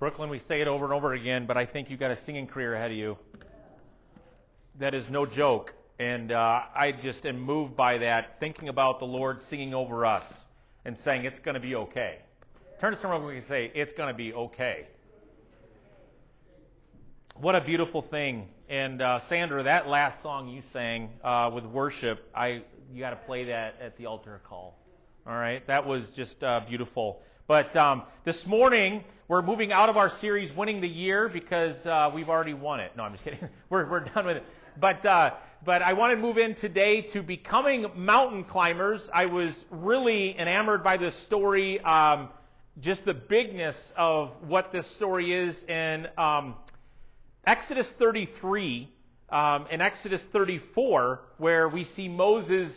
Brooklyn, we say it over and over again, but I think you've got a singing career ahead of you. That is no joke. And uh, I just am moved by that, thinking about the Lord singing over us and saying, it's going to be okay. Turn to someone and we can say, it's going to be okay. What a beautiful thing. And uh, Sandra, that last song you sang uh, with worship, I you got to play that at the altar call. All right, that was just uh, beautiful. But um, this morning, we're moving out of our series, Winning the Year, because uh, we've already won it. No, I'm just kidding. We're, we're done with it. But, uh, but I want to move in today to becoming mountain climbers. I was really enamored by this story, um, just the bigness of what this story is. in um, Exodus 33 um, and Exodus 34, where we see Moses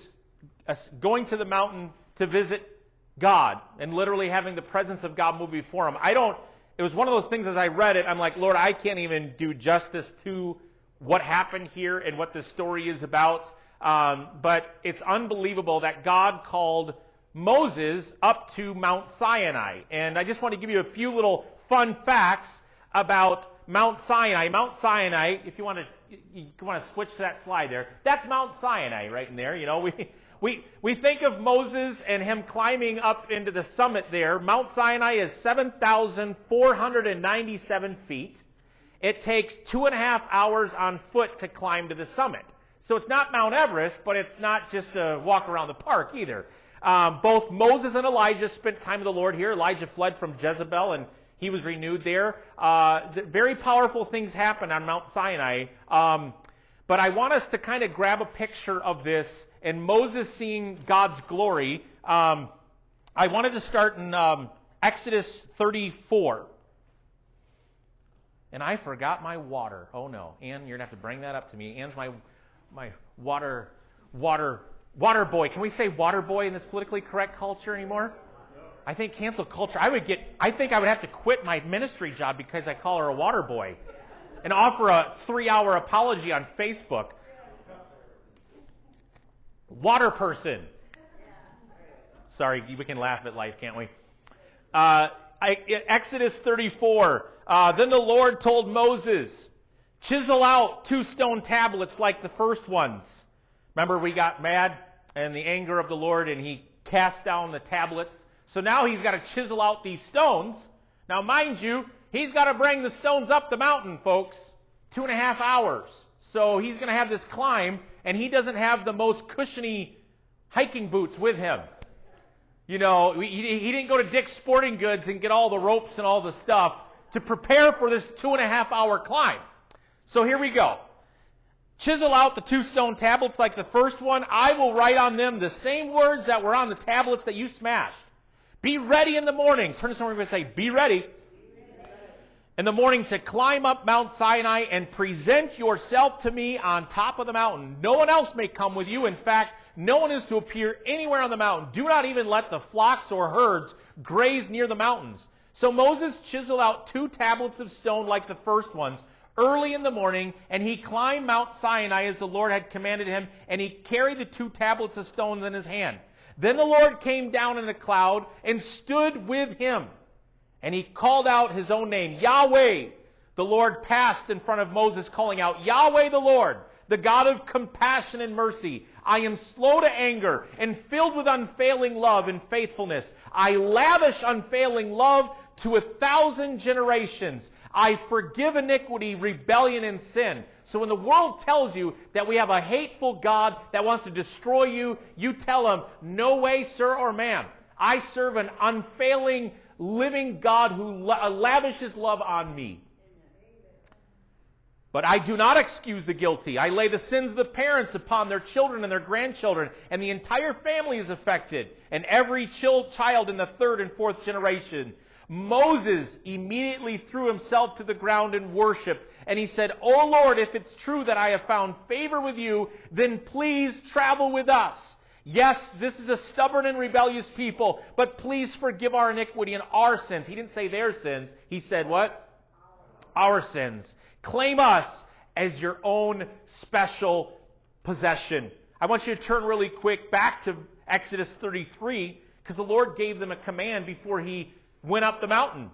uh, going to the mountain to visit God and literally having the presence of God move before him. I don't, it was one of those things as I read it, I'm like, Lord, I can't even do justice to what happened here and what this story is about. Um, but it's unbelievable that God called Moses up to Mount Sinai. And I just want to give you a few little fun facts about Mount Sinai. Mount Sinai, if you want to, you want to switch to that slide there, that's Mount Sinai right in there. You know, we, we, we think of Moses and him climbing up into the summit there. Mount Sinai is 7,497 feet. It takes two and a half hours on foot to climb to the summit. So it's not Mount Everest, but it's not just a walk around the park either. Um, both Moses and Elijah spent time with the Lord here. Elijah fled from Jezebel and he was renewed there. Uh, very powerful things happen on Mount Sinai. Um, but I want us to kind of grab a picture of this and Moses seeing God's glory. Um, I wanted to start in um, Exodus 34. And I forgot my water. Oh no, Ann, you're gonna have to bring that up to me. Ann's my my water water water boy. Can we say water boy in this politically correct culture anymore? I think cancel culture. I would get. I think I would have to quit my ministry job because I call her a water boy, and offer a three-hour apology on Facebook. Water person. Sorry, we can laugh at life, can't we? Uh, I, Exodus 34. Uh, then the Lord told Moses, chisel out two stone tablets like the first ones. Remember, we got mad and the anger of the Lord, and he cast down the tablets. So now he's got to chisel out these stones. Now, mind you, he's got to bring the stones up the mountain, folks. Two and a half hours. So he's going to have this climb, and he doesn't have the most cushiony hiking boots with him. You know, he, he didn't go to Dick's Sporting Goods and get all the ropes and all the stuff to prepare for this two and a half hour climb. So here we go. Chisel out the two stone tablets like the first one. I will write on them the same words that were on the tablets that you smashed. Be ready in the morning. Turn to someone and say, Be ready in the morning to climb up Mount Sinai and present yourself to me on top of the mountain. No one else may come with you. In fact, no one is to appear anywhere on the mountain. Do not even let the flocks or herds graze near the mountains. So Moses chiseled out two tablets of stone like the first ones early in the morning, and he climbed Mount Sinai as the Lord had commanded him, and he carried the two tablets of stone in his hand. Then the Lord came down in a cloud and stood with him. And he called out his own name, Yahweh. The Lord passed in front of Moses, calling out, Yahweh the Lord, the God of compassion and mercy. I am slow to anger and filled with unfailing love and faithfulness. I lavish unfailing love to a thousand generations. I forgive iniquity, rebellion, and sin. So when the world tells you that we have a hateful God that wants to destroy you, you tell them, no way, sir or ma'am. I serve an unfailing, living God who uh, lavishes love on me. But I do not excuse the guilty. I lay the sins of the parents upon their children and their grandchildren, and the entire family is affected, and every child in the third and fourth generation. Moses immediately threw himself to the ground and worshiped, and he said, O Lord, if it's true that I have found favor with you, then please travel with us. Yes, this is a stubborn and rebellious people, but please forgive our iniquity and our sins. He didn't say their sins. He said what? Our sins. Claim us as your own special possession. I want you to turn really quick back to Exodus 33 because the Lord gave them a command before he went up the mountain.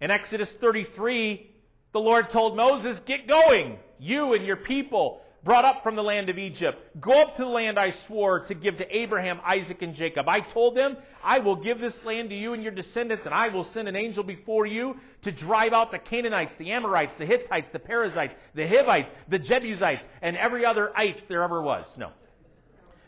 In Exodus 33, the Lord told Moses, Get going, you and your people brought up from the land of Egypt. Go up to the land I swore to give to Abraham, Isaac, and Jacob. I told them, I will give this land to you and your descendants, and I will send an angel before you to drive out the Canaanites, the Amorites, the Hittites, the Perizzites, the Hivites, the Jebusites, and every other ites there ever was. No.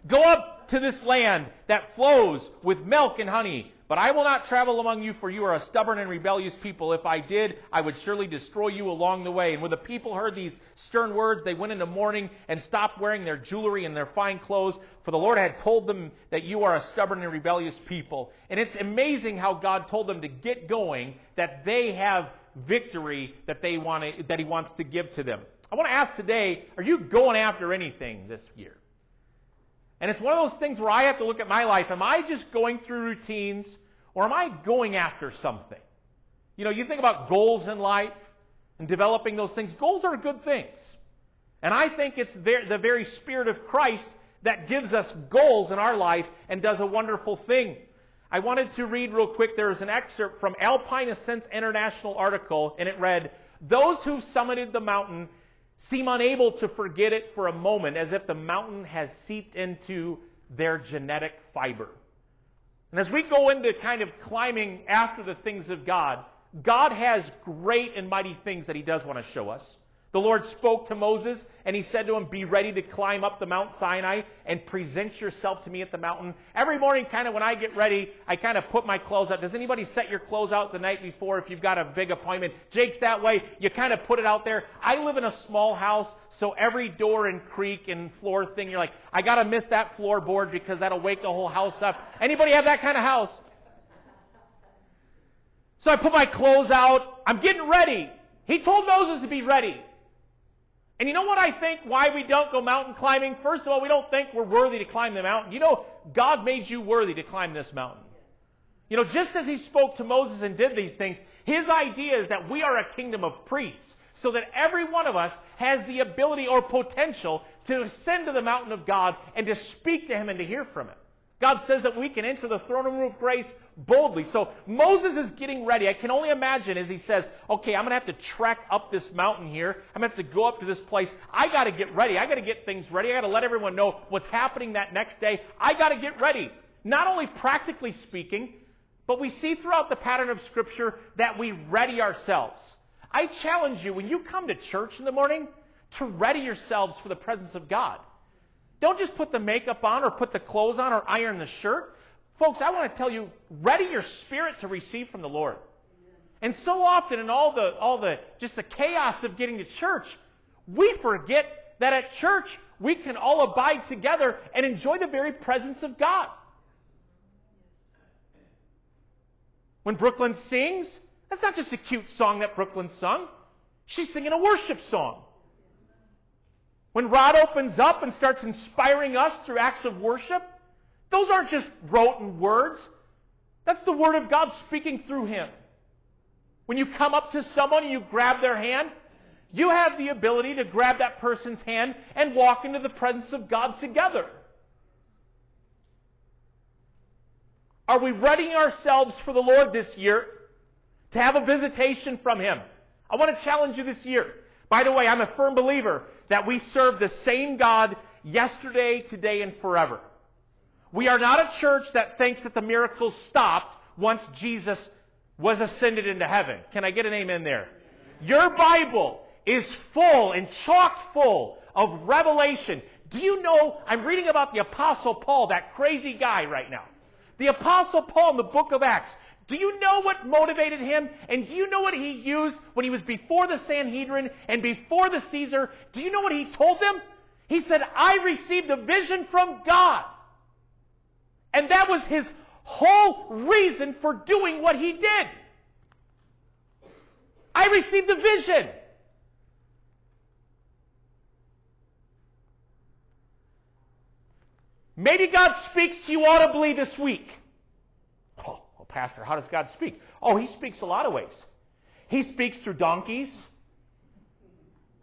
Go up to this land that flows with milk and honey. But I will not travel among you, for you are a stubborn and rebellious people. If I did, I would surely destroy you along the way. And when the people heard these stern words, they went into mourning and stopped wearing their jewelry and their fine clothes, for the Lord had told them that you are a stubborn and rebellious people. And it's amazing how God told them to get going, that they have victory that they want to, that He wants to give to them. I want to ask today, are you going after anything this year? And it's one of those things where I have to look at my life. Am I just going through routines or am I going after something? You know, you think about goals in life and developing those things. Goals are good things. And I think it's the very Spirit of Christ that gives us goals in our life and does a wonderful thing. I wanted to read real quick. There is an excerpt from Alpine Ascents International article, and it read, Those who've summited the mountain seem unable to forget it for a moment, as if the mountain has seeped into their genetic fiber. And as we go into kind of climbing after the things of God, God has great and mighty things that He does want to show us. The Lord spoke to Moses and he said to him, Be ready to climb up the Mount Sinai and present yourself to me at the mountain. Every morning, kind of when I get ready, I kind of put my clothes out. Does anybody set your clothes out the night before if you've got a big appointment? Jake's that way. You kind of put it out there. I live in a small house, so every door and creak and floor thing, you're like, I got to miss that floorboard because that'll wake the whole house up. Anybody have that kind of house? So I put my clothes out. I'm getting ready. He told Moses to be ready. And you know what I think why we don't go mountain climbing? First of all, we don't think we're worthy to climb the mountain. You know, God made you worthy to climb this mountain. You know, just as He spoke to Moses and did these things, His idea is that we are a kingdom of priests, so that every one of us has the ability or potential to ascend to the mountain of God and to speak to Him and to hear from Him. God says that we can enter the throne room of grace boldly. So Moses is getting ready. I can only imagine as he says, okay, I'm going to have to trek up this mountain here. I'm going to have to go up to this place. I got to get ready. I got to get things ready. I got to let everyone know what's happening that next day. I got to get ready. Not only practically speaking, but we see throughout the pattern of Scripture that we ready ourselves. I challenge you, when you come to church in the morning, to ready yourselves for the presence of God. Don't just put the makeup on or put the clothes on or iron the shirt. Folks, I want to tell you, ready your spirit to receive from the Lord. And so often in all the all the just the chaos of getting to church, we forget that at church we can all abide together and enjoy the very presence of God. When Brooklyn sings, that's not just a cute song that Brooklyn sung. She's singing a worship song. When Rod opens up and starts inspiring us through acts of worship, those aren't just rote words. That's the Word of God speaking through him. When you come up to someone and you grab their hand, you have the ability to grab that person's hand and walk into the presence of God together. Are we readying ourselves for the Lord this year to have a visitation from Him? I want to challenge you this year. By the way, I'm a firm believer that we serve the same God yesterday, today, and forever. We are not a church that thinks that the miracles stopped once Jesus was ascended into heaven. Can I get an amen there? Your Bible is full and chock full of revelation. Do you know, I'm reading about the Apostle Paul, that crazy guy right now. The Apostle Paul in the book of Acts. Do you know what motivated him? And do you know what he used when he was before the Sanhedrin and before the Caesar? Do you know what he told them? He said, I received a vision from God. And that was his whole reason for doing what he did. I received a vision. Maybe God speaks to you audibly this week. Oh, well, Pastor, how does God speak? Oh, He speaks a lot of ways. He speaks through donkeys.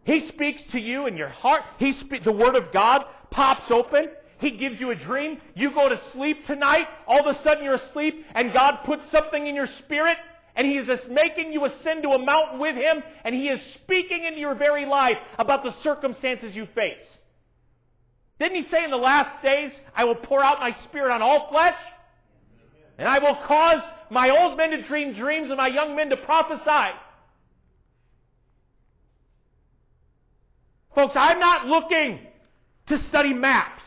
He speaks to you in your heart. He spe- the Word of God pops open. He gives you a dream. You go to sleep tonight. All of a sudden you're asleep and God puts something in your spirit And he is just making you ascend to a mountain with him, and he is speaking into your very life about the circumstances you face. Didn't he say in the last days, I will pour out my spirit on all flesh? And I will cause my old men to dream dreams and my young men to prophesy. Folks, I'm not looking to study maps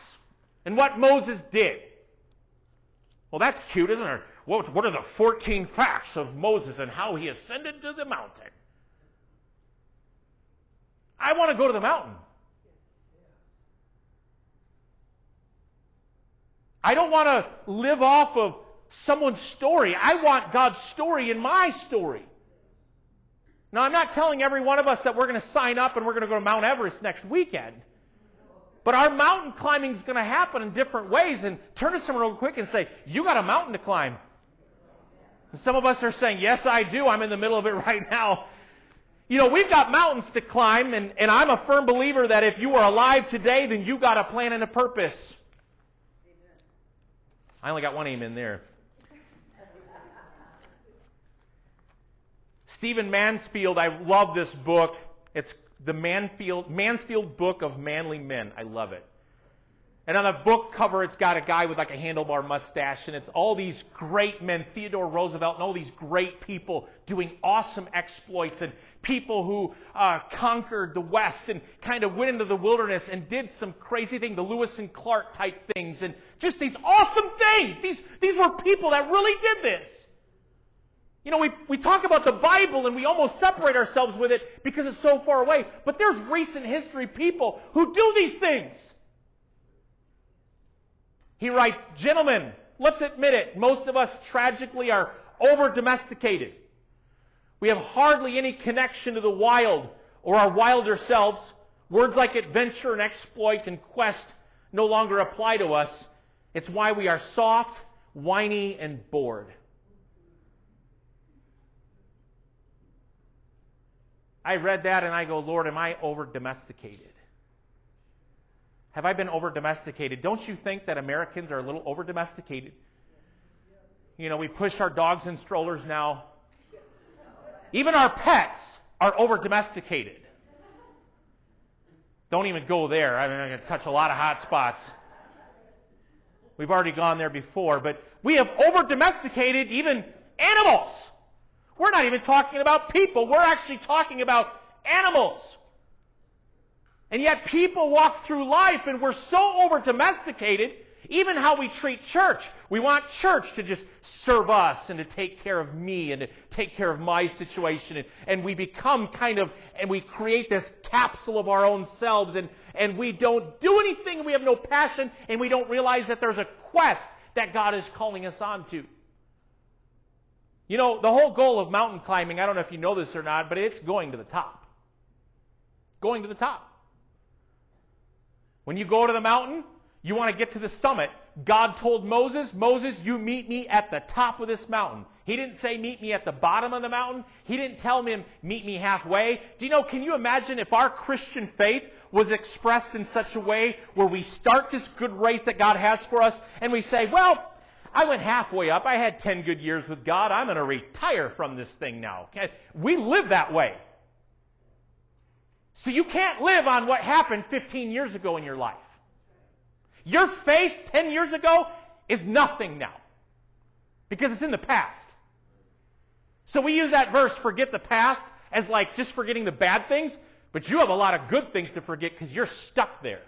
and what Moses did. Well, that's cute, isn't it? What, what are the 14 facts of Moses and how he ascended to the mountain? I want to go to the mountain. I don't want to live off of someone's story. I want God's story in my story. Now, I'm not telling every one of us that we're going to sign up and we're going to go to Mount Everest next weekend. But our mountain climbing is going to happen in different ways. And turn to someone real quick and say, You got a mountain to climb. And some of us are saying, Yes, I do. I'm in the middle of it right now. You know, we've got mountains to climb, and, and I'm a firm believer that if you are alive today, then you got a plan and a purpose. I only got one aim in there. Stephen Mansfield, I love this book. It's the Mansfield, Mansfield Book of Manly Men. I love it. And on the book cover, it's got a guy with like a handlebar mustache, and it's all these great men, Theodore Roosevelt, and all these great people doing awesome exploits, and people who uh, conquered the West and kind of went into the wilderness and did some crazy things, the Lewis and Clark type things, and just these awesome things. These, these were people that really did this. You know, we, we talk about the Bible and we almost separate ourselves with it because it's so far away. But there's recent history people who do these things. He writes, Gentlemen, let's admit it, most of us tragically are over domesticated. We have hardly any connection to the wild or our wilder selves. Words like adventure and exploit and quest no longer apply to us. It's why we are soft, whiny, and bored. I read that and I go, Lord, am I over domesticated? Have I been over domesticated? Don't you think that Americans are a little over domesticated? You know, we push our dogs in strollers now. Even our pets are over domesticated. Don't even go there. I mean, I'm going to touch a lot of hot spots. We've already gone there before, but we have over domesticated even animals. We're not even talking about people. We're actually talking about animals. And yet people walk through life and we're so over domesticated, even how we treat church. We want church to just serve us and to take care of me and to take care of my situation. And, and we become kind of, and we create this capsule of our own selves and, and we don't do anything. We have no passion and we don't realize that there's a quest that God is calling us on to. You know, the whole goal of mountain climbing, I don't know if you know this or not, but it's going to the top. Going to the top. When you go to the mountain, you want to get to the summit. God told Moses, Moses, you meet me at the top of this mountain. He didn't say meet me at the bottom of the mountain. He didn't tell him meet me halfway. Do you know, can you imagine if our Christian faith was expressed in such a way where we start this good race that God has for us and we say, well, I went halfway up. I had 10 good years with God. I'm going to retire from this thing now. We live that way. So you can't live on what happened 15 years ago in your life. Your faith 10 years ago is nothing now because it's in the past. So we use that verse, forget the past, as like just forgetting the bad things, but you have a lot of good things to forget because you're stuck there.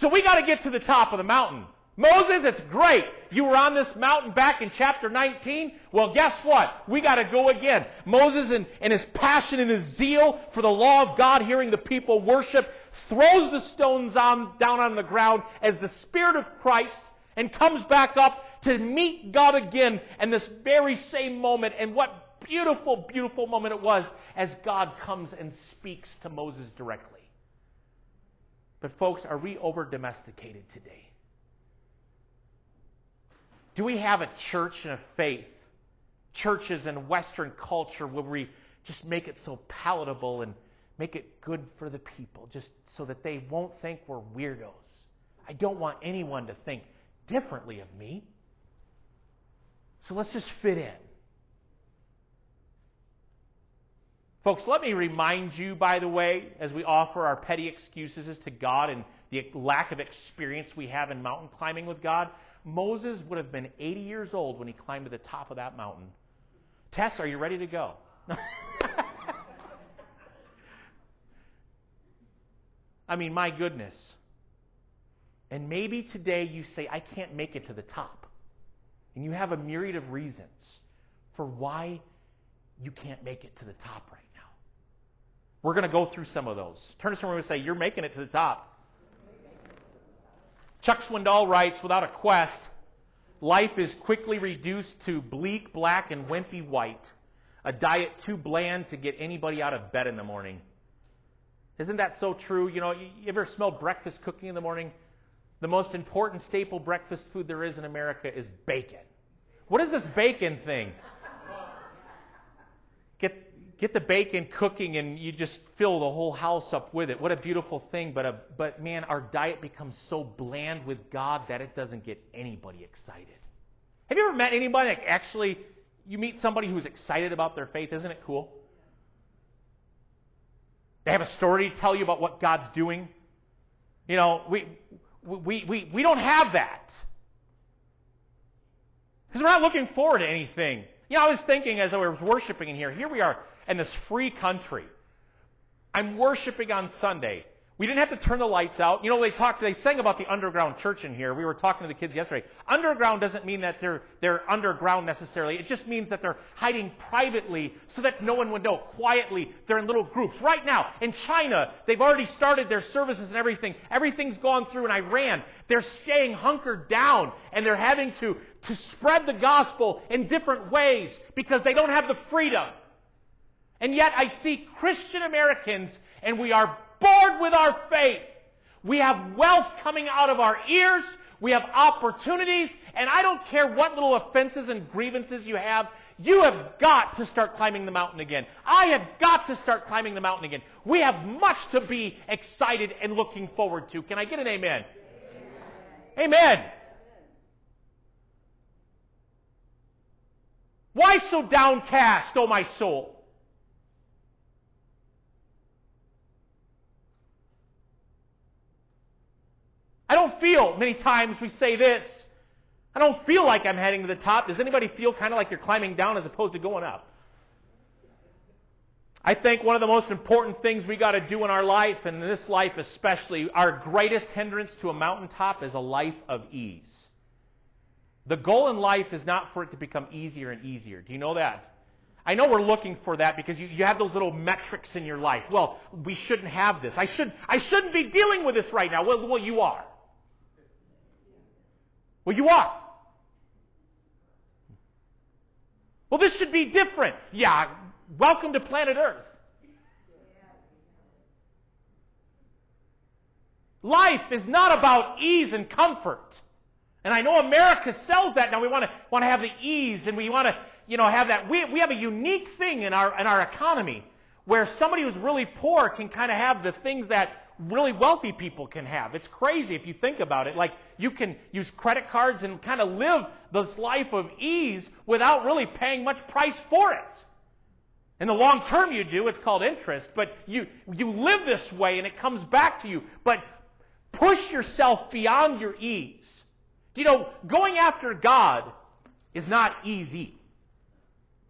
So we got to get to the top of the mountain. Moses, it's great. You were on this mountain back in chapter 19. Well, guess what? We got to go again. Moses, and, and his passion and his zeal for the law of God, hearing the people worship, throws the stones on, down on the ground as the Spirit of Christ and comes back up to meet God again in this very same moment. And what beautiful, beautiful moment it was as God comes and speaks to Moses directly. But, folks, are we over domesticated today? Do we have a church and a faith, churches in Western culture, where we just make it so palatable and make it good for the people, just so that they won't think we're weirdos? I don't want anyone to think differently of me. So let's just fit in. Folks, let me remind you, by the way, as we offer our petty excuses to God and the lack of experience we have in mountain climbing with God, Moses would have been 80 years old when he climbed to the top of that mountain. Tess, are you ready to go? I mean, my goodness. And maybe today you say, I can't make it to the top. And you have a myriad of reasons for why you can't make it to the top right we're going to go through some of those. Turn to someone and say, You're making it to the top. Chuck Swindoll writes, Without a quest, life is quickly reduced to bleak, black, and wimpy white, a diet too bland to get anybody out of bed in the morning. Isn't that so true? You know, you ever smelled breakfast cooking in the morning? The most important staple breakfast food there is in America is bacon. What is this bacon thing? Get get the bacon cooking and you just fill the whole house up with it. What a beautiful thing. But, a, but man, our diet becomes so bland with God that it doesn't get anybody excited. Have you ever met anybody that actually, you meet somebody who's excited about their faith? Isn't it cool? They have a story to tell you about what God's doing. You know, we, we, we, we don't have that. Because we're not looking forward to anything. You know, I was thinking as I was worshiping in here, here we are in this free country. I'm worshiping on Sunday. We didn't have to turn the lights out. You know, they talked, they sang about the underground church in here. We were talking to the kids yesterday. Underground doesn't mean that they're, they're underground necessarily. It just means that they're hiding privately so that no one would know. Quietly, they're in little groups. Right now, in China, they've already started their services and everything. Everything's gone through in Iran. They're staying hunkered down and they're having to, to spread the gospel in different ways because they don't have the freedom. And yet I see Christian Americans and we are bored with our faith. We have wealth coming out of our ears. We have opportunities. And I don't care what little offenses and grievances you have. You have got to start climbing the mountain again. I have got to start climbing the mountain again. We have much to be excited and looking forward to. Can I get an amen? Amen. amen. Why so downcast, O my soul? I don't feel, many times we say this, I don't feel like I'm heading to the top. Does anybody feel kind of like you're climbing down as opposed to going up? I think one of the most important things we got to do in our life, and in this life especially, our greatest hindrance to a mountaintop is a life of ease. The goal in life is not for it to become easier and easier. Do you know that? I know we're looking for that because you, you have those little metrics in your life. Well, we shouldn't have this. I, should, I shouldn't be dealing with this right now. Well, well you are. Well, you are. Well, this should be different. Yeah, welcome to planet Earth. Life is not about ease and comfort. And I know America sells that now. We want to want to have the ease and we want to, you know, have that. We, we have a unique thing in our in our economy where somebody who's really poor can kind of have the things that really wealthy people can have. It's crazy if you think about it. Like, you can use credit cards and kind of live this life of ease without really paying much price for it. In the long term, you do. It's called interest. But you, you live this way and it comes back to you. But push yourself beyond your ease. You know, going after God is not easy.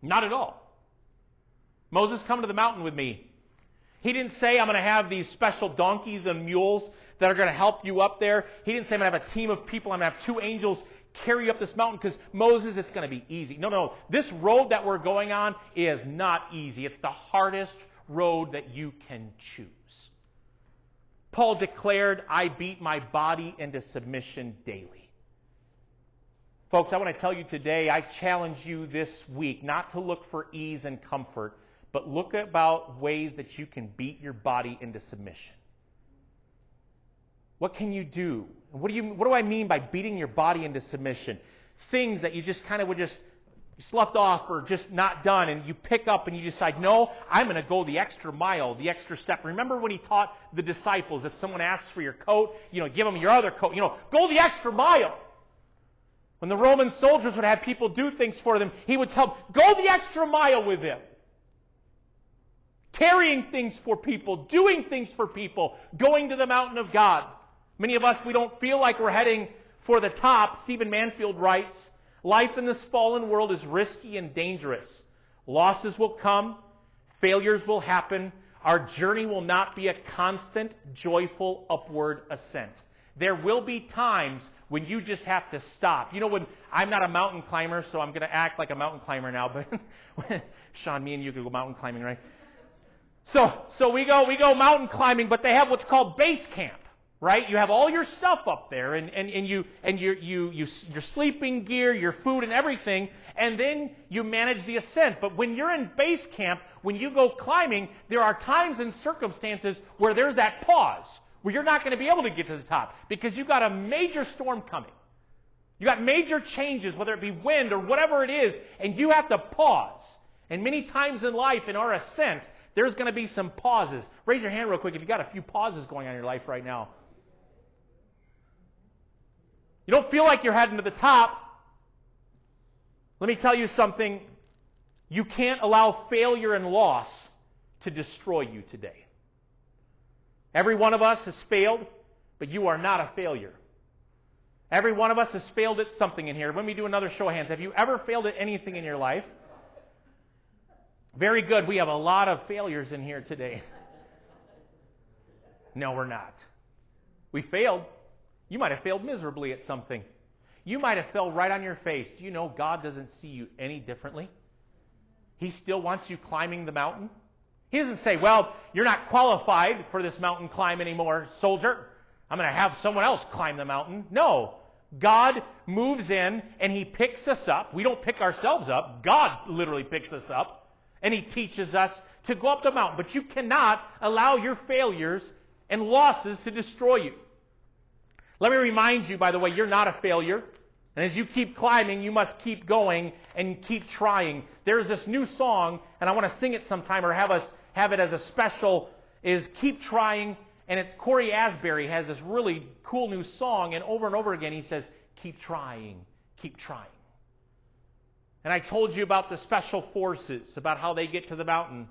Not at all. Moses, come to the mountain with me. He didn't say, I'm going to have these special donkeys and mules that are going to help you up there. He didn't say, I'm going to have a team of people. I'm going to have two angels carry you up this mountain because Moses, it's going to be easy. No, no. This road that we're going on is not easy. It's the hardest road that you can choose. Paul declared, I beat my body into submission daily. Folks, I want to tell you today, I challenge you this week not to look for ease and comfort, but look about ways that you can beat your body into submission. What can you do? What do, you, what do I mean by beating your body into submission? Things that you just kind of would just sloughed off or just not done, and you pick up and you decide, no, I'm going to go the extra mile, the extra step. Remember when he taught the disciples, if someone asks for your coat, you know, give them your other coat. You know, go the extra mile. When the Roman soldiers would have people do things for them, he would tell them, go the extra mile with them. Carrying things for people, doing things for people, going to the mountain of God. Many of us, we don't feel like we're heading for the top. Stephen Mansfield writes, life in this fallen world is risky and dangerous. Losses will come, failures will happen, our journey will not be a constant, joyful upward ascent. There will be times when you just have to stop. You know, when I'm not a mountain climber, so I'm going to act like a mountain climber now, but Sean, me and you could go mountain climbing, right? So, so we go, we go mountain climbing, but they have what's called base camp, right? You have all your stuff up there and, and, and you, and your, you, you, your sleeping gear, your food and everything, and then you manage the ascent. But when you're in base camp, when you go climbing, there are times and circumstances where there's that pause where you're not going to be able to get to the top because you've got a major storm coming. You got major changes, whether it be wind or whatever it is, and you have to pause. And many times in life, in our ascent, there's going to be some pauses. Raise your hand real quick if you've got a few pauses going on in your life right now. You don't feel like you're heading to the top. Let me tell you something. You can't allow failure and loss to destroy you today. Every one of us has failed, but you are not a failure. Every one of us has failed at something in here. Let me do another show of hands. Have you ever failed at anything in your life? Very good. We have a lot of failures in here today. No, we're not. We failed. You might have failed miserably at something. You might have fell right on your face. Do you know God doesn't see you any differently? He still wants you climbing the mountain. He doesn't say, well, you're not qualified for this mountain climb anymore, soldier. I'm going to have someone else climb the mountain. No. God moves in and He picks us up. We don't pick ourselves up. God literally picks us up and He teaches us to go up the mountain. But you cannot allow your failures and losses to destroy you. Let me remind you, by the way, you're not a failure. And as you keep climbing, you must keep going and keep trying. There's this new song, and I want to sing it sometime or have us have it as a special, is Keep Trying. And it's Cory Asbury has this really cool new song, and over and over again he says, Keep trying, keep trying. And I told you about the special forces, about how they get to the mountain.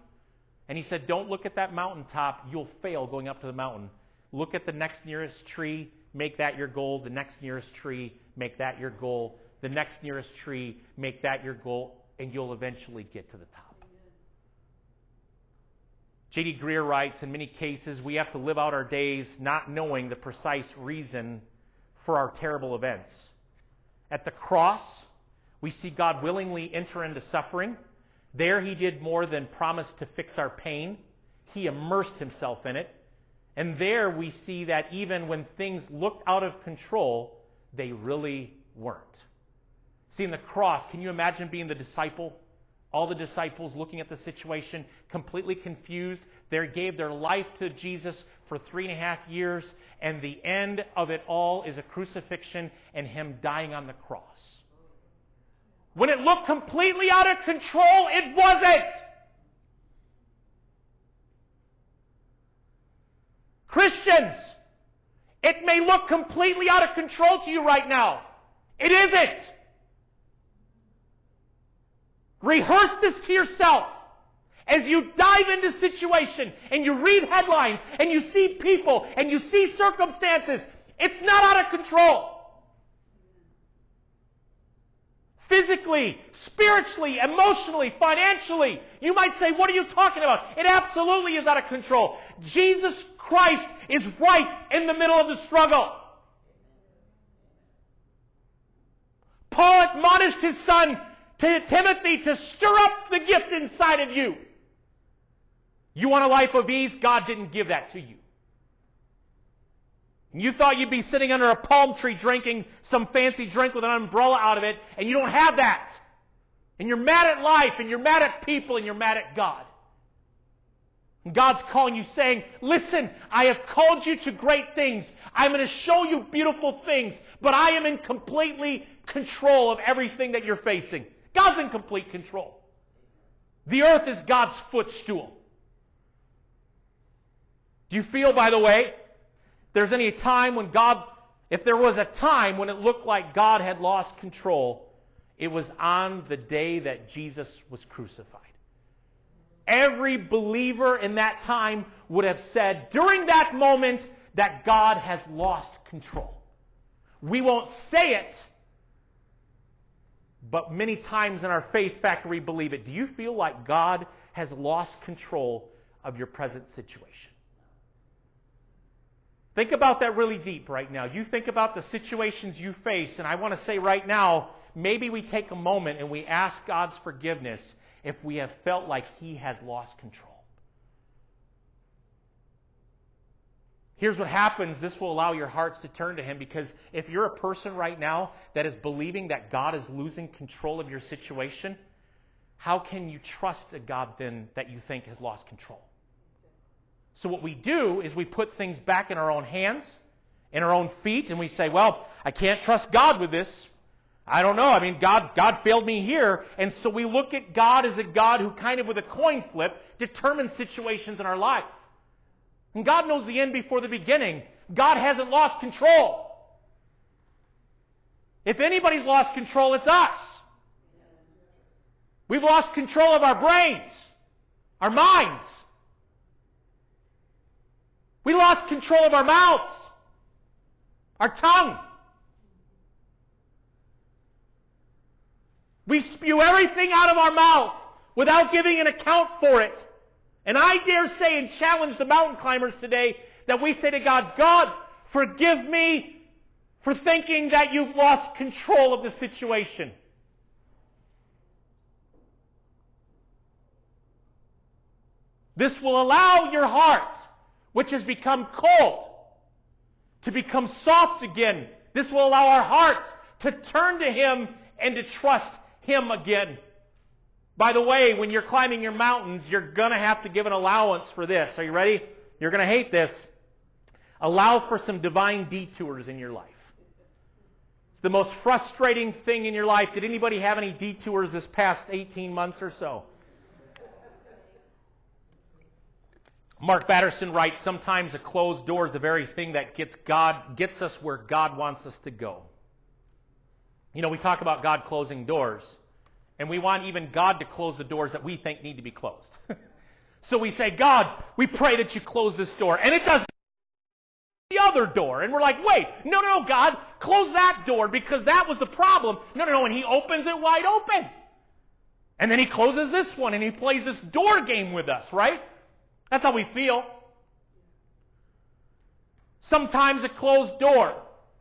And he said, Don't look at that mountaintop. You'll fail going up to the mountain. Look at the next nearest tree, make that your goal. The next nearest tree, make that your goal. The next nearest tree, make that your goal, and you'll eventually get to the top. J.D. Greear writes In many cases, we have to live out our days not knowing the precise reason for our terrible events. At the cross, we see God willingly enter into suffering. There, He did more than promise to fix our pain, He immersed Himself in it. And there, we see that even when things looked out of control, they really weren't. See, in the cross, can you imagine being the disciple? All the disciples looking at the situation, completely confused. They gave their life to Jesus for three and a half years, and the end of it all is a crucifixion and Him dying on the cross. When it looked completely out of control, it wasn't. Christians, it may look completely out of control to you right now. It isn't. Rehearse this to yourself. As you dive into situation and you read headlines and you see people and you see circumstances, it's not out of control. Physically, spiritually, emotionally, financially. You might say, what are you talking about? It absolutely is out of control. Jesus Christ is right in the middle of the struggle. Paul admonished his son to Timothy to stir up the gift inside of you. You want a life of ease? God didn't give that to you. You thought you'd be sitting under a palm tree drinking some fancy drink with an umbrella out of it, and you don't have that. And you're mad at life, and you're mad at people, and you're mad at God. And God's calling you saying, listen, I have called you to great things. I'm going to show you beautiful things, but I am in completely control of everything that you're facing. God's in complete control. The earth is God's footstool. Do you feel, by the way, there's any time when God if there was a time when it looked like God had lost control, it was on the day that Jesus was crucified. Every believer in that time would have said during that moment that God has lost control. We won't say it, but many times in our faith factor we believe it. Do you feel like God has lost control of your present situation? Think about that really deep right now. You think about the situations you face, and I want to say right now, maybe we take a moment and we ask God's forgiveness if we have felt like He has lost control. Here's what happens this will allow your hearts to turn to Him because if you're a person right now that is believing that God is losing control of your situation, how can you trust a God then that you think has lost control? So, what we do is we put things back in our own hands, in our own feet, and we say, Well, I can't trust God with this. I don't know. I mean, God, God failed me here. And so we look at God as a God who kind of with a coin flip determines situations in our life. And God knows the end before the beginning. God hasn't lost control. If anybody's lost control, it's us. We've lost control of our brains, our minds. We lost control of our mouths, our tongue. We spew everything out of our mouth without giving an account for it. And I dare say and challenge the mountain climbers today that we say to God, God, forgive me for thinking that you've lost control of the situation. This will allow your heart, which has become cold, to become soft again. This will allow our hearts to turn to Him and to trust Him again. By the way, when you're climbing your mountains, you're going to have to give an allowance for this. Are you ready? You're going to hate this. Allow for some divine detours in your life. It's the most frustrating thing in your life. Did anybody have any detours this past 18 months or so? Mark Batterson writes, sometimes a closed door is the very thing that gets God gets us where God wants us to go. You know, we talk about God closing doors. And we want even God to close the doors that we think need to be closed. so we say, God, we pray that you close this door. And it doesn't the other door. And we're like, wait, no, no, no, God, close that door because that was the problem. No, no, no. And he opens it wide open. And then he closes this one and he plays this door game with us, right? That's how we feel. Sometimes a closed door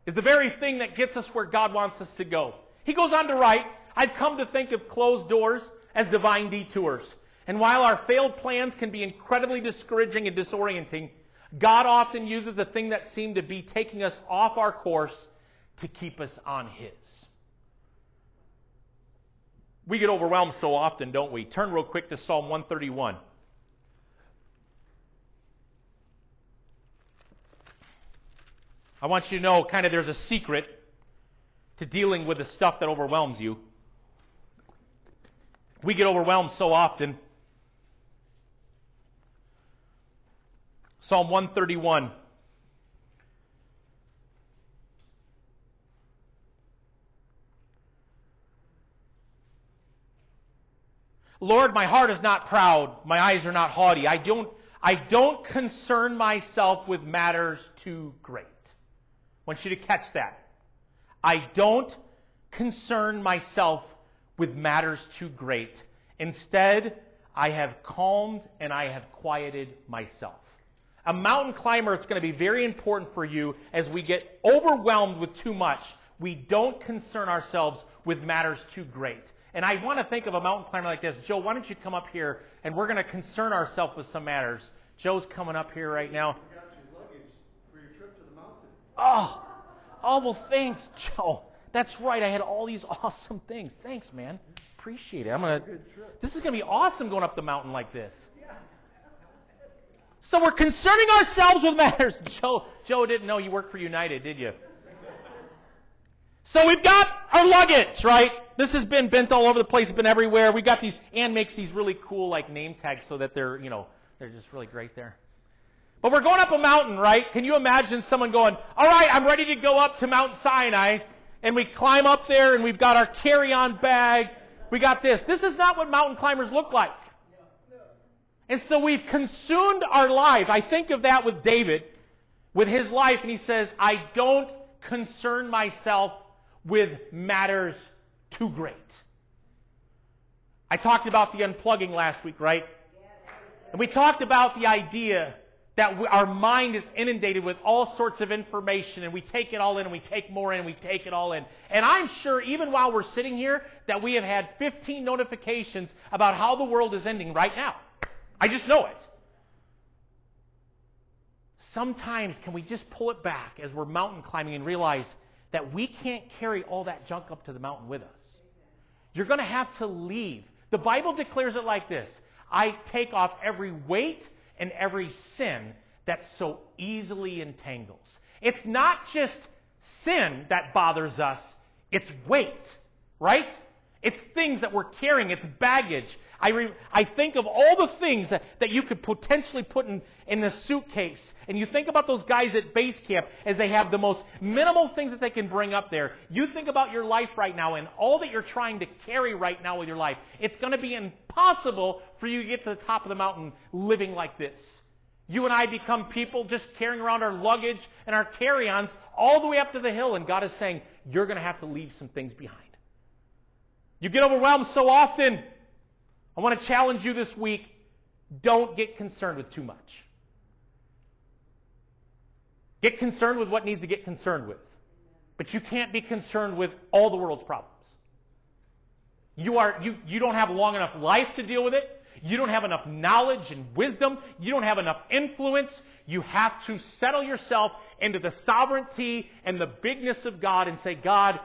is the very thing that gets us where God wants us to go. He goes on to write, I've come to think of closed doors as divine detours. And while our failed plans can be incredibly discouraging and disorienting, God often uses the thing that seemed to be taking us off our course to keep us on His. We get overwhelmed so often, don't we? Turn real quick to Psalm 131. I want you to know kind of there's a secret to dealing with the stuff that overwhelms you. We get overwhelmed so often. Psalm 131. Lord, my heart is not proud, my eyes are not haughty. I don't, I don't concern myself with matters too great. Want you to catch that. I don't concern myself with matters too great. Instead, I have calmed and I have quieted myself. A mountain climber, it's going to be very important for you as we get overwhelmed with too much. We don't concern ourselves with matters too great. And I want to think of a mountain climber like this. Joe, why don't you come up here and we're going to concern ourselves with some matters. Joe's coming up here right now. Oh, oh well, thanks, Joe. That's right. I had all these awesome things. Thanks, man. Appreciate it. I'm gonna. This is gonna be awesome going up the mountain like this. So we're concerning ourselves with matters. Joe, Joe didn't know you worked for United, did you? So we've got our luggage, right? This has been bent all over the place, it's been everywhere. We've got these, Anne makes these really cool like name tags so that they're, you know, they're just really great there. But we're going up a mountain, right? Can you imagine someone going, all right, I'm ready to go up to Mount Sinai, and we climb up there and we've got our carry-on bag, we got this. This is not what mountain climbers look like. And so we've consumed our life. I think of that with David, with his life, and he says, I don't concern myself with matters too great. I talked about the unplugging last week, right? And we talked about the idea that we, our mind is inundated with all sorts of information and we take it all in and we take more in and we take it all in. And I'm sure even while we're sitting here that we have had 15 notifications about how the world is ending right now. I just know it. Sometimes can we just pull it back as we're mountain climbing and realize that we can't carry all that junk up to the mountain with us. You're going to have to leave. The Bible declares it like this I take off every weight and every sin that so easily entangles. It's not just sin that bothers us, it's weight, right? It's things that we're carrying, it's baggage. I, re, I think of all the things that, that you could potentially put in, in the suitcase. And you think about those guys at base camp as they have the most minimal things that they can bring up there. You think about your life right now and all that you're trying to carry right now with your life. It's going to be impossible for you to get to the top of the mountain living like this. You and I become people just carrying around our luggage and our carry ons all the way up to the hill, and God is saying, You're going to have to leave some things behind. You get overwhelmed so often. I want to challenge you this week don't get concerned with too much. Get concerned with what needs to get concerned with. But you can't be concerned with all the world's problems. You, are, you, you don't have long enough life to deal with it. You don't have enough knowledge and wisdom. You don't have enough influence. You have to settle yourself into the sovereignty and the bigness of God and say, God,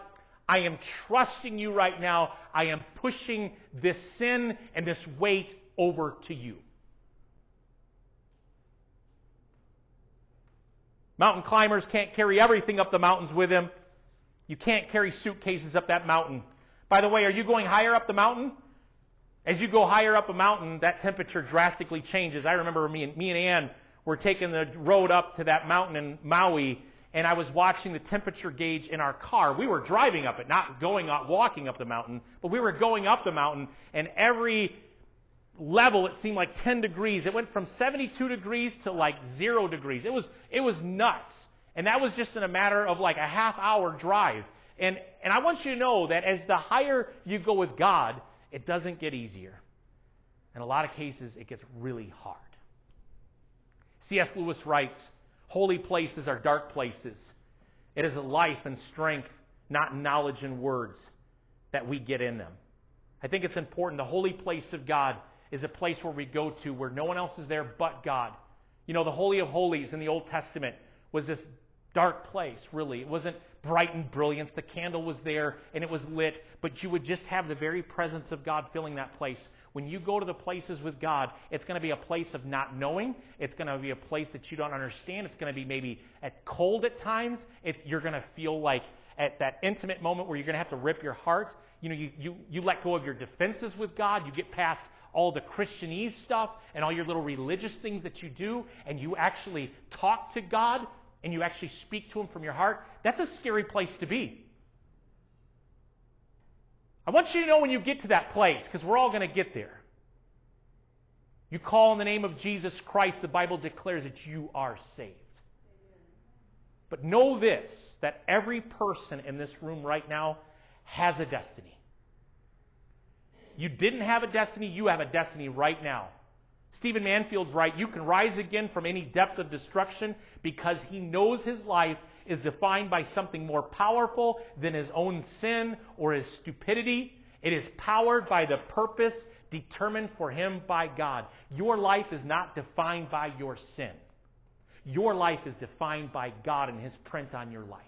I am trusting you right now. I am pushing this sin and this weight over to you. Mountain climbers can't carry everything up the mountains with them. You can't carry suitcases up that mountain. By the way, are you going higher up the mountain? As you go higher up a mountain, that temperature drastically changes. I remember me and, me and Ann were taking the road up to that mountain in Maui, and I was watching the temperature gauge in our car. We were driving up it, not going up, walking up the mountain, but we were going up the mountain, and every level it seemed like 10 degrees. It went from 72 degrees to like zero degrees. It was it was nuts, and that was just in a matter of like a half hour drive. And and I want you to know that as the higher you go with God, it doesn't get easier. In a lot of cases, it gets really hard. C.S. Lewis writes. Holy places are dark places. It is life and strength, not knowledge and words, that we get in them. I think it's important. The holy place of God is a place where we go to where no one else is there but God. You know, the Holy of Holies in the Old Testament was this dark place, really. It wasn't bright and brilliant. The candle was there and it was lit, but you would just have the very presence of God filling that place. When you go to the places with God, it's going to be a place of not knowing. It's going to be a place that you don't understand. It's going to be maybe at cold at times. You're going to feel like at that intimate moment where you're going to have to rip your heart. You know, you, you, you let go of your defenses with God. You get past all the Christianese stuff and all your little religious things that you do, and you actually talk to God and you actually speak to Him from your heart. That's a scary place to be. I want you to know when you get to that place, because we're all going to get there. You call in the name of Jesus Christ, the Bible declares that you are saved. But know this that every person in this room right now has a destiny. You didn't have a destiny, you have a destiny right now. Stephen Mansfield's right. You can rise again from any depth of destruction because he knows his life is defined by something more powerful than his own sin or his stupidity. It is powered by the purpose determined for him by God. Your life is not defined by your sin. Your life is defined by God and his print on your life.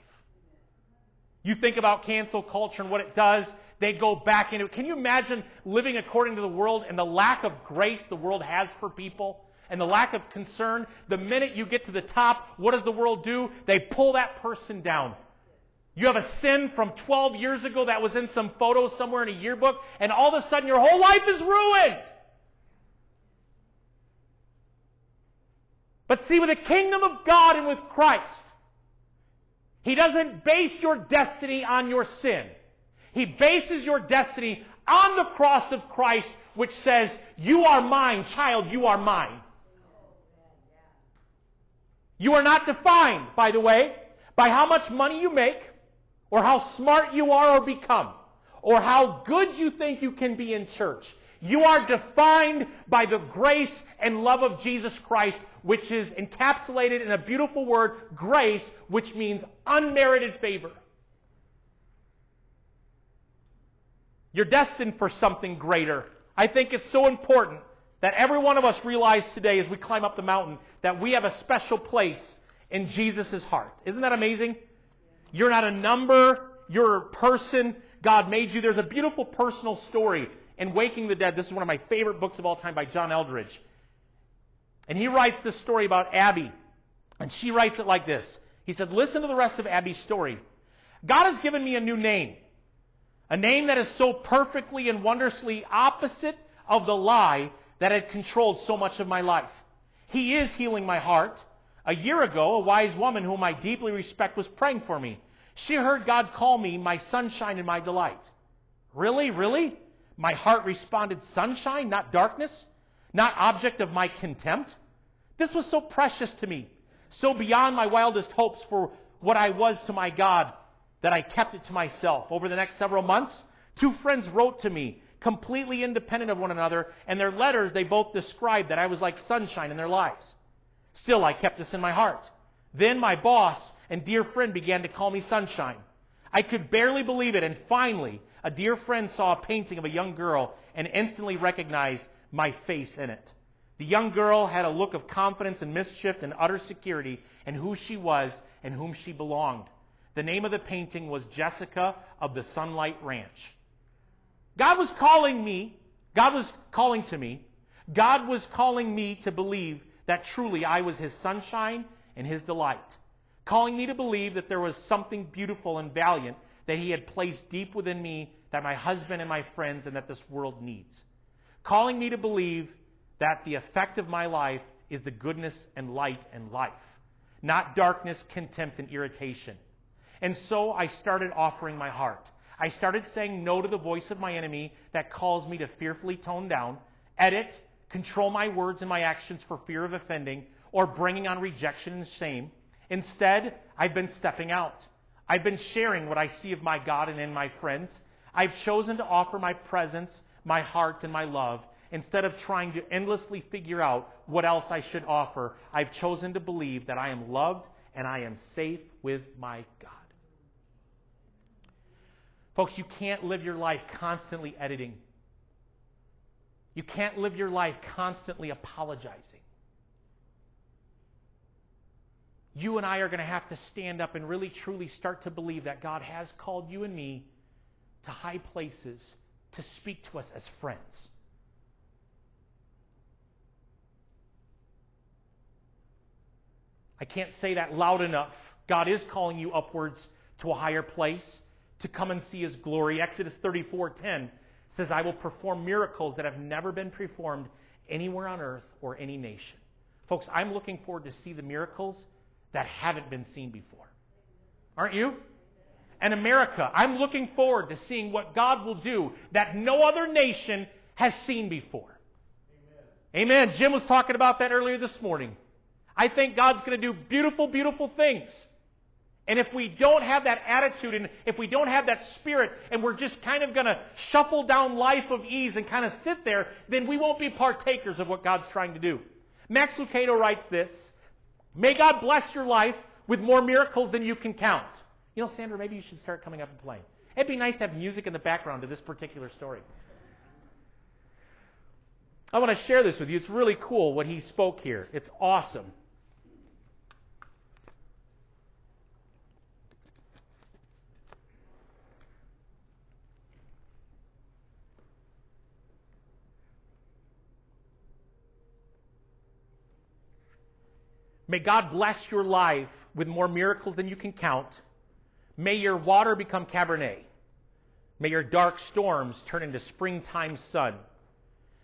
You think about cancel culture and what it does, they go back into it. Can you imagine living according to the world and the lack of grace the world has for people? And the lack of concern, the minute you get to the top, what does the world do? They pull that person down. You have a sin from 12 years ago that was in some photo somewhere in a yearbook, and all of a sudden your whole life is ruined. But see, with the kingdom of God and with Christ, He doesn't base your destiny on your sin. He bases your destiny on the cross of Christ, which says, You are mine, child, you are mine. You are not defined, by the way, by how much money you make, or how smart you are or become, or how good you think you can be in church. You are defined by the grace and love of Jesus Christ, which is encapsulated in a beautiful word, grace, which means unmerited favor. You're destined for something greater. I think it's so important that every one of us realize today as we climb up the mountain that we have a special place in Jesus' heart. Isn't that amazing? You're not a number, you're a person. God made you. There's a beautiful personal story in Waking the Dead. This is one of my favorite books of all time by John Eldredge. And he writes this story about Abby. And she writes it like this. He said, Listen to the rest of Abby's story. God has given me a new name. A name that is so perfectly and wondrously opposite of the lie that had controlled so much of my life. He is healing my heart. A year ago, a wise woman whom I deeply respect was praying for me. She heard God call me my sunshine and my delight. Really? Really? My heart responded, sunshine, not darkness? Not object of my contempt? This was so precious to me, so beyond my wildest hopes for what I was to my God that I kept it to myself. Over the next several months, two friends wrote to me, completely independent of one another, and their letters, they both described that I was like sunshine in their lives. Still, I kept this in my heart. Then my boss and dear friend began to call me sunshine. I could barely believe it, and finally, a dear friend saw a painting of a young girl and instantly recognized my face in it. The young girl had a look of confidence and mischief and utter security in who she was and whom she belonged. The name of the painting was Jessica of the Sunlight Ranch. God was calling me, God was calling to me, God was calling me to believe that truly I was His sunshine and His delight. Calling me to believe that there was something beautiful and valiant that He had placed deep within me that my husband and my friends and that this world needs. Calling me to believe that the effect of my life is the goodness and light and life, not darkness, contempt, and irritation. And so I started offering my heart. I started saying no to the voice of my enemy that calls me to fearfully tone down, edit, control my words and my actions for fear of offending or bringing on rejection and shame. Instead, I've been stepping out. I've been sharing what I see of my God and in my friends. I've chosen to offer my presence, my heart, and my love. Instead of trying to endlessly figure out what else I should offer, I've chosen to believe that I am loved and I am safe with my God. Folks, you can't live your life constantly editing. You can't live your life constantly apologizing. You and I are going to have to stand up and really truly start to believe that God has called you and me to high places to speak to us as friends. I can't say that loud enough. God is calling you upwards to a higher place to come and see his glory. Exodus 34:10 says, "I will perform miracles that have never been performed anywhere on earth or any nation." Folks, I'm looking forward to see the miracles that haven't been seen before. Aren't you? And America, I'm looking forward to seeing what God will do that no other nation has seen before. Amen. Amen. Jim was talking about that earlier this morning. I think God's going to do beautiful, beautiful things. And if we don't have that attitude and if we don't have that spirit and we're just kind of going to shuffle down life of ease and kind of sit there, then we won't be partakers of what God's trying to do. Max Lucado writes this May God bless your life with more miracles than you can count. You know, Sandra, maybe you should start coming up and playing. It'd be nice to have music in the background to this particular story. I want to share this with you. It's really cool what he spoke here. It's awesome. May God bless your life with more miracles than you can count. May your water become Cabernet. May your dark storms turn into springtime sun.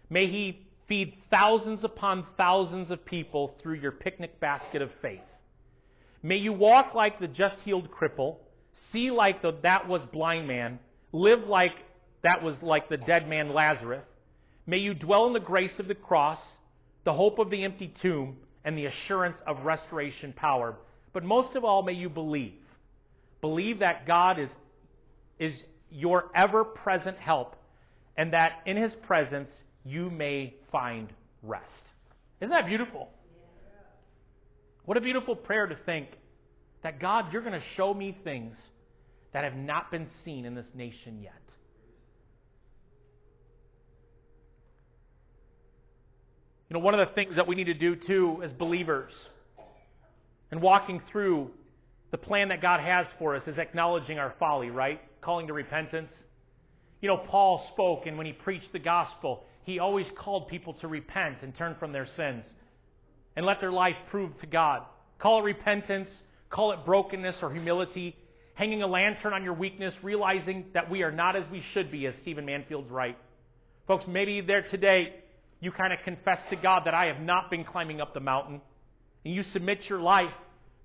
May He feed thousands upon thousands of people through your picnic basket of faith. May you walk like the just healed cripple, see like the that was blind man, live like that was like the dead man Lazarus. May you dwell in the grace of the cross, the hope of the empty tomb, and the assurance of restoration power. But most of all, may you believe. Believe that God is, is your ever present help, and that in his presence you may find rest. Isn't that beautiful? What a beautiful prayer to think that God, you're going to show me things that have not been seen in this nation yet. You know, one of the things that we need to do too as believers and walking through the plan that God has for us is acknowledging our folly, right? Calling to repentance. You know, Paul spoke, and when he preached the gospel, he always called people to repent and turn from their sins and let their life prove to God. Call it repentance, call it brokenness or humility, hanging a lantern on your weakness, realizing that we are not as we should be, as Stephen Mansfield's right. Folks, maybe there today you kind of confess to God that I have not been climbing up the mountain, and you submit your life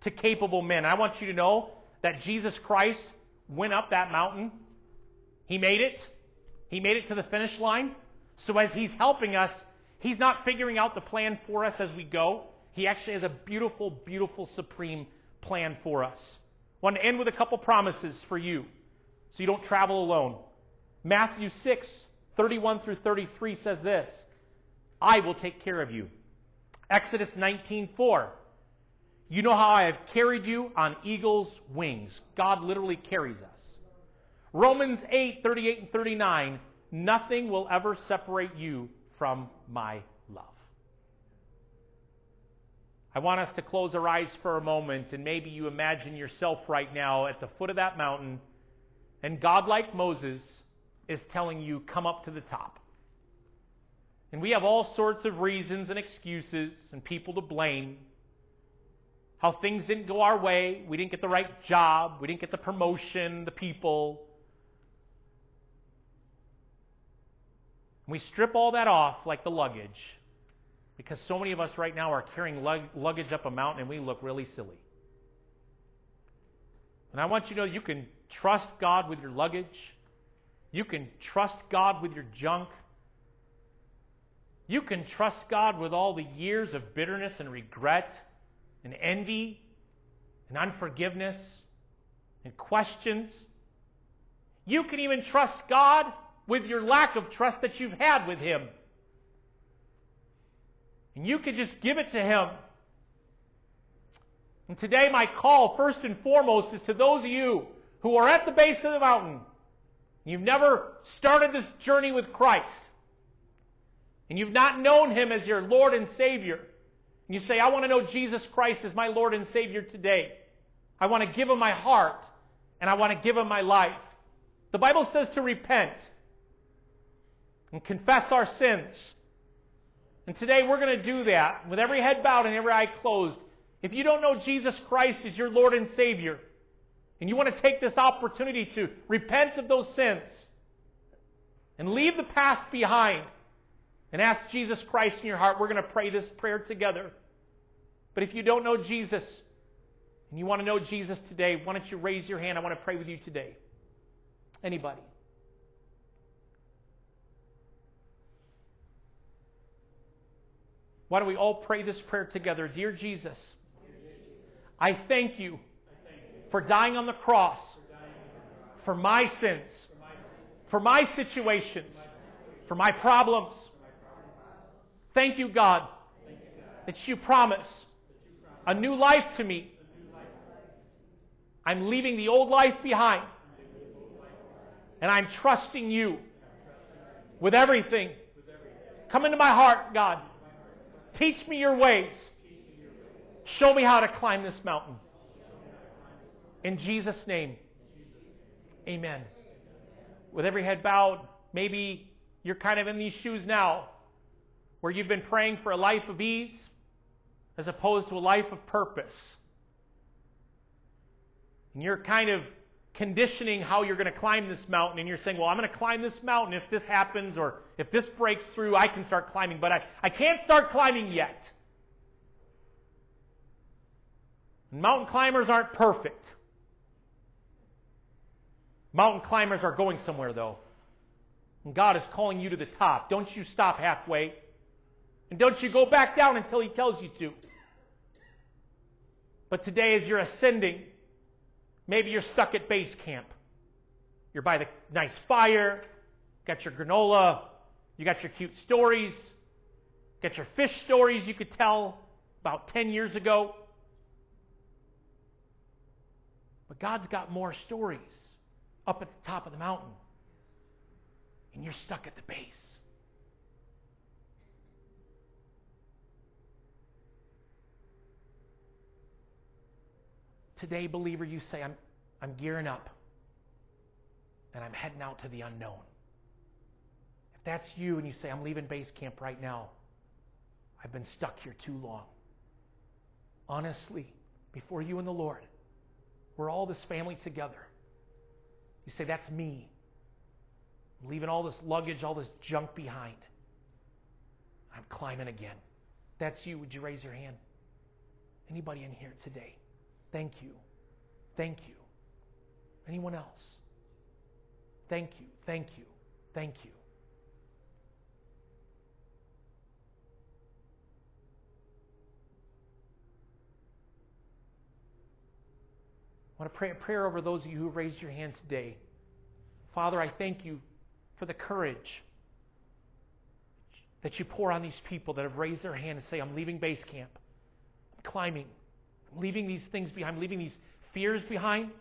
to capable men. I want you to know that Jesus Christ went up that mountain. He made it. He made it to the finish line. So as He's helping us, He's not figuring out the plan for us as we go. He actually has a beautiful, beautiful, supreme plan for us. I want to end with a couple promises for you so you don't travel alone. Matthew 6, 31 through 33 says this I will take care of you. Exodus 19:4. You know how I have carried you on eagle's wings. God literally carries us. Romans 8:38 and 39. Nothing will ever separate you from my love. I want us to close our eyes for a moment, and maybe you imagine yourself right now at the foot of that mountain, and God, like Moses, is telling you, Come up to the top. And we have all sorts of reasons and excuses and people to blame. How things didn't go our way. We didn't get the right job. We didn't get the promotion, the people. We strip all that off like the luggage because so many of us right now are carrying lug- luggage up a mountain and we look really silly. And I want you to know you can trust God with your luggage. You can trust God with your junk. You can trust God with all the years of bitterness and regret and envy and unforgiveness and questions. You can even trust God with your lack of trust that you've had with Him. And you can just give it to Him. And today, my call, first and foremost, is to those of you who are at the base of the mountain. You've never started this journey with Christ. And you've not known Him as your Lord and Savior. And you say, I want to know Jesus Christ as my Lord and Savior today. I want to give Him my heart. And I want to give Him my life. The Bible says to repent and confess our sins. And today we're going to do that with every head bowed and every eye closed. If you don't know Jesus Christ as your Lord and Savior, and you want to take this opportunity to repent of those sins and leave the past behind and ask Jesus Christ in your heart, we're going to pray this prayer together. But if you don't know Jesus and you want to know Jesus today, why don't you raise your hand? I want to pray with you today. Anybody? Why don't we all pray this prayer together? Dear Jesus, I thank you for dying on the cross for my sins, for my situations, for my problems. Thank you, God, that you promise a new life to me. I'm leaving the old life behind. And I'm trusting you with everything. Come into my heart, God. Teach me your ways. Show me how to climb this mountain. In Jesus' name, amen. With every head bowed, maybe you're kind of in these shoes now, where you've been praying for a life of ease as opposed to a life of purpose. And you're kind of conditioning how you're going to climb this mountain, and you're saying, Well, I'm going to climb this mountain. If this happens or if this breaks through, I can start climbing. But I, I can't start climbing yet. Mountain climbers aren't perfect. Mountain climbers are going somewhere, though. And God is calling you to the top. Don't you stop halfway. And don't you go back down until He tells you to. But today, as you're ascending, maybe you're stuck at base camp. You're by the nice fire, got your granola, you got your cute stories, got your fish stories you could tell about 10 years ago. But God's got more stories up at the top of the mountain. And you're stuck at the base. Today, believer, you say, I'm, I'm gearing up and I'm heading out to the unknown. If that's you and you say, I'm leaving base camp right now, I've been stuck here too long. Honestly, before you and the Lord, we're all this family together. You say, That's me. I'm leaving all this luggage, all this junk behind. I'm climbing again. That's you. Would you raise your hand? Anybody in here today? Thank you. Thank you. Anyone else? Thank you. Thank you. Thank you. I want to pray a prayer over those of you who raised your hand today. Father, I thank you for the courage that you pour on these people that have raised their hand and say, I'm leaving base camp. I'm climbing. Leaving these things behind. Leaving these fears behind.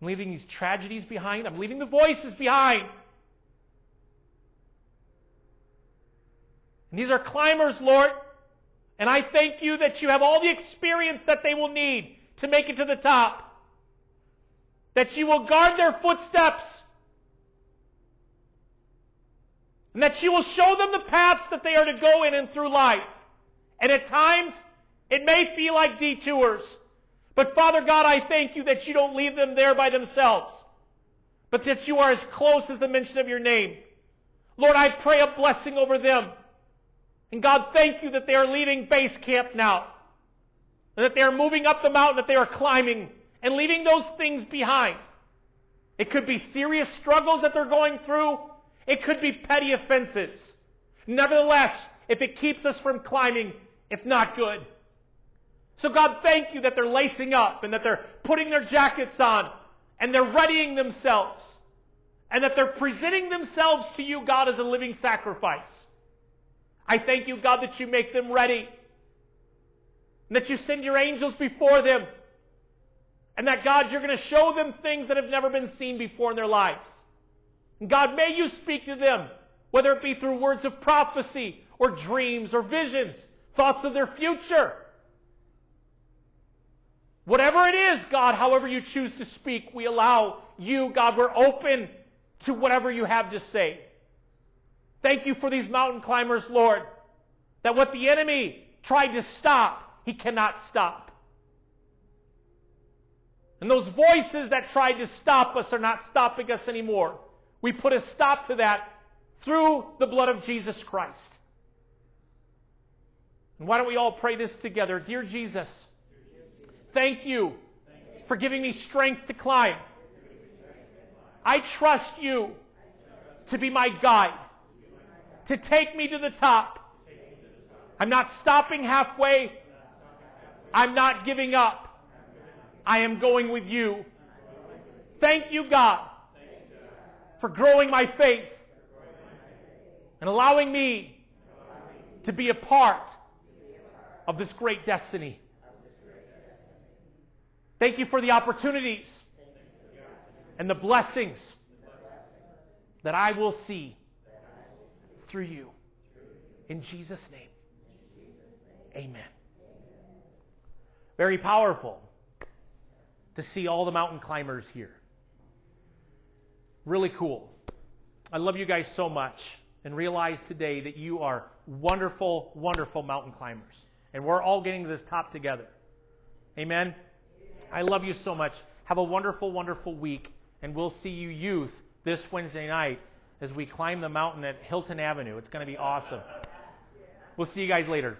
I'm leaving these tragedies behind. I'm leaving the voices behind. And these are climbers, Lord. And I thank you that you have all the experience that they will need to make it to the top. That you will guard their footsteps. And that you will show them the paths that they are to go in and through life. And at times, it may feel like detours. But Father God, I thank you that you don't leave them there by themselves. But that you are as close as the mention of your name. Lord, I pray a blessing over them. And God, thank you that they are leaving base camp now and that they are moving up the mountain, that they are climbing and leaving those things behind. It could be serious struggles that they're going through. It could be petty offenses. Nevertheless, if it keeps us from climbing, it's not good. So God, thank you that they're lacing up and that they're putting their jackets on and they're readying themselves and that they're presenting themselves to you, God, as a living sacrifice. I thank you, God, that you make them ready and that you send your angels before them. And that, God, you're going to show them things that have never been seen before in their lives. And God, may you speak to them, whether it be through words of prophecy or dreams or visions, thoughts of their future. Whatever it is, God, however you choose to speak, we allow you, God, we're open to whatever you have to say. Thank you for these mountain climbers, Lord, that what the enemy tried to stop, he cannot stop. And those voices that tried to stop us are not stopping us anymore. We put a stop to that through the blood of Jesus Christ. And why don't we all pray this together? Dear Jesus, thank you for giving me strength to climb. I trust you to be my guide, to take me to the top. I'm not stopping halfway. I'm not giving up. I am going with you. Thank you, God, for growing my faith and allowing me to be a part of this great destiny. Thank you for the opportunities and the blessings that I will see through you. In Jesus' name, amen. Very powerful to see all the mountain climbers here. Really cool. I love you guys so much and realize today that you are wonderful, wonderful mountain climbers. And we're all getting to this top together. Amen. I love you so much. Have a wonderful, wonderful week, and we'll see you youth this Wednesday night as we climb the mountain at Hilton Avenue. It's going to be awesome. We'll see you guys later.